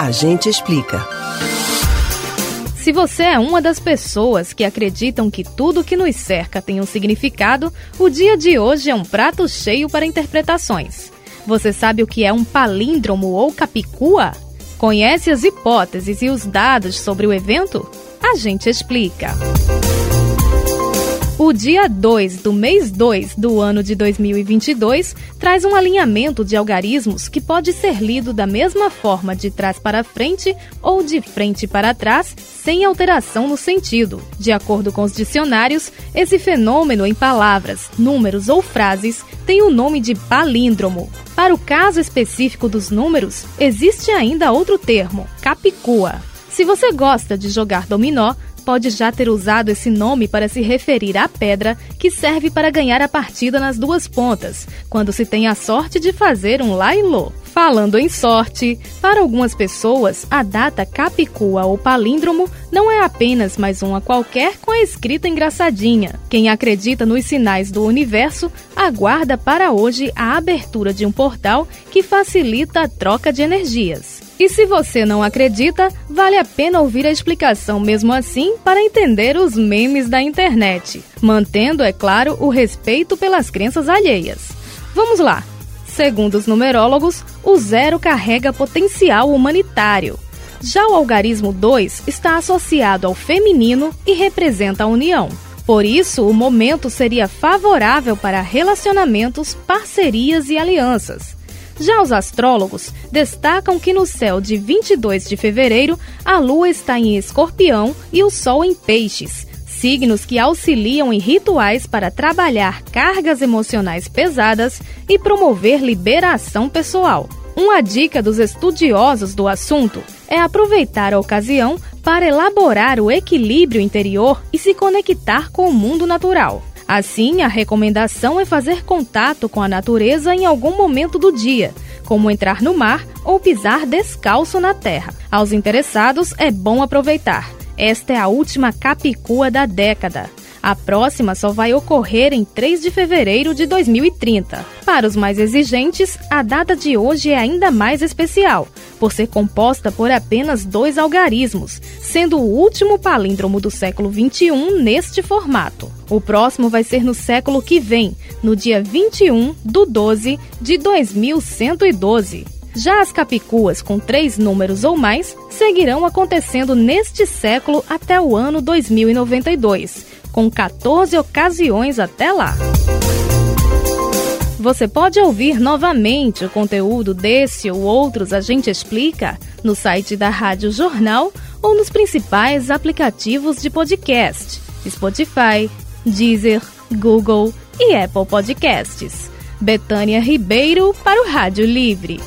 A gente explica. Se você é uma das pessoas que acreditam que tudo que nos cerca tem um significado, o dia de hoje é um prato cheio para interpretações. Você sabe o que é um palíndromo ou capicua? Conhece as hipóteses e os dados sobre o evento? A gente explica. O dia 2 do mês 2 do ano de 2022 traz um alinhamento de algarismos que pode ser lido da mesma forma de trás para frente ou de frente para trás, sem alteração no sentido. De acordo com os dicionários, esse fenômeno em palavras, números ou frases tem o nome de palíndromo. Para o caso específico dos números, existe ainda outro termo, capicua. Se você gosta de jogar dominó, pode já ter usado esse nome para se referir à pedra que serve para ganhar a partida nas duas pontas, quando se tem a sorte de fazer um lailô. Falando em sorte, para algumas pessoas, a data capicua ou palíndromo não é apenas mais uma qualquer com a escrita engraçadinha. Quem acredita nos sinais do universo aguarda para hoje a abertura de um portal que facilita a troca de energias. E se você não acredita, vale a pena ouvir a explicação mesmo assim para entender os memes da internet, mantendo, é claro, o respeito pelas crenças alheias. Vamos lá! Segundo os numerólogos, o zero carrega potencial humanitário. Já o algarismo 2 está associado ao feminino e representa a união. Por isso, o momento seria favorável para relacionamentos, parcerias e alianças. Já os astrólogos destacam que no céu de 22 de fevereiro, a Lua está em Escorpião e o Sol em Peixes, signos que auxiliam em rituais para trabalhar cargas emocionais pesadas e promover liberação pessoal. Uma dica dos estudiosos do assunto é aproveitar a ocasião para elaborar o equilíbrio interior e se conectar com o mundo natural. Assim, a recomendação é fazer contato com a natureza em algum momento do dia, como entrar no mar ou pisar descalço na terra. Aos interessados, é bom aproveitar. Esta é a última capicua da década. A próxima só vai ocorrer em 3 de fevereiro de 2030. Para os mais exigentes, a data de hoje é ainda mais especial, por ser composta por apenas dois algarismos, sendo o último palíndromo do século XXI neste formato. O próximo vai ser no século que vem, no dia 21 do 12 de 2112. Já as capicuas com três números ou mais seguirão acontecendo neste século até o ano 2092, com 14 ocasiões até lá. Você pode ouvir novamente o conteúdo desse ou outros A Gente Explica no site da Rádio Jornal ou nos principais aplicativos de podcast: Spotify, Deezer, Google e Apple Podcasts. Betânia Ribeiro para o Rádio Livre.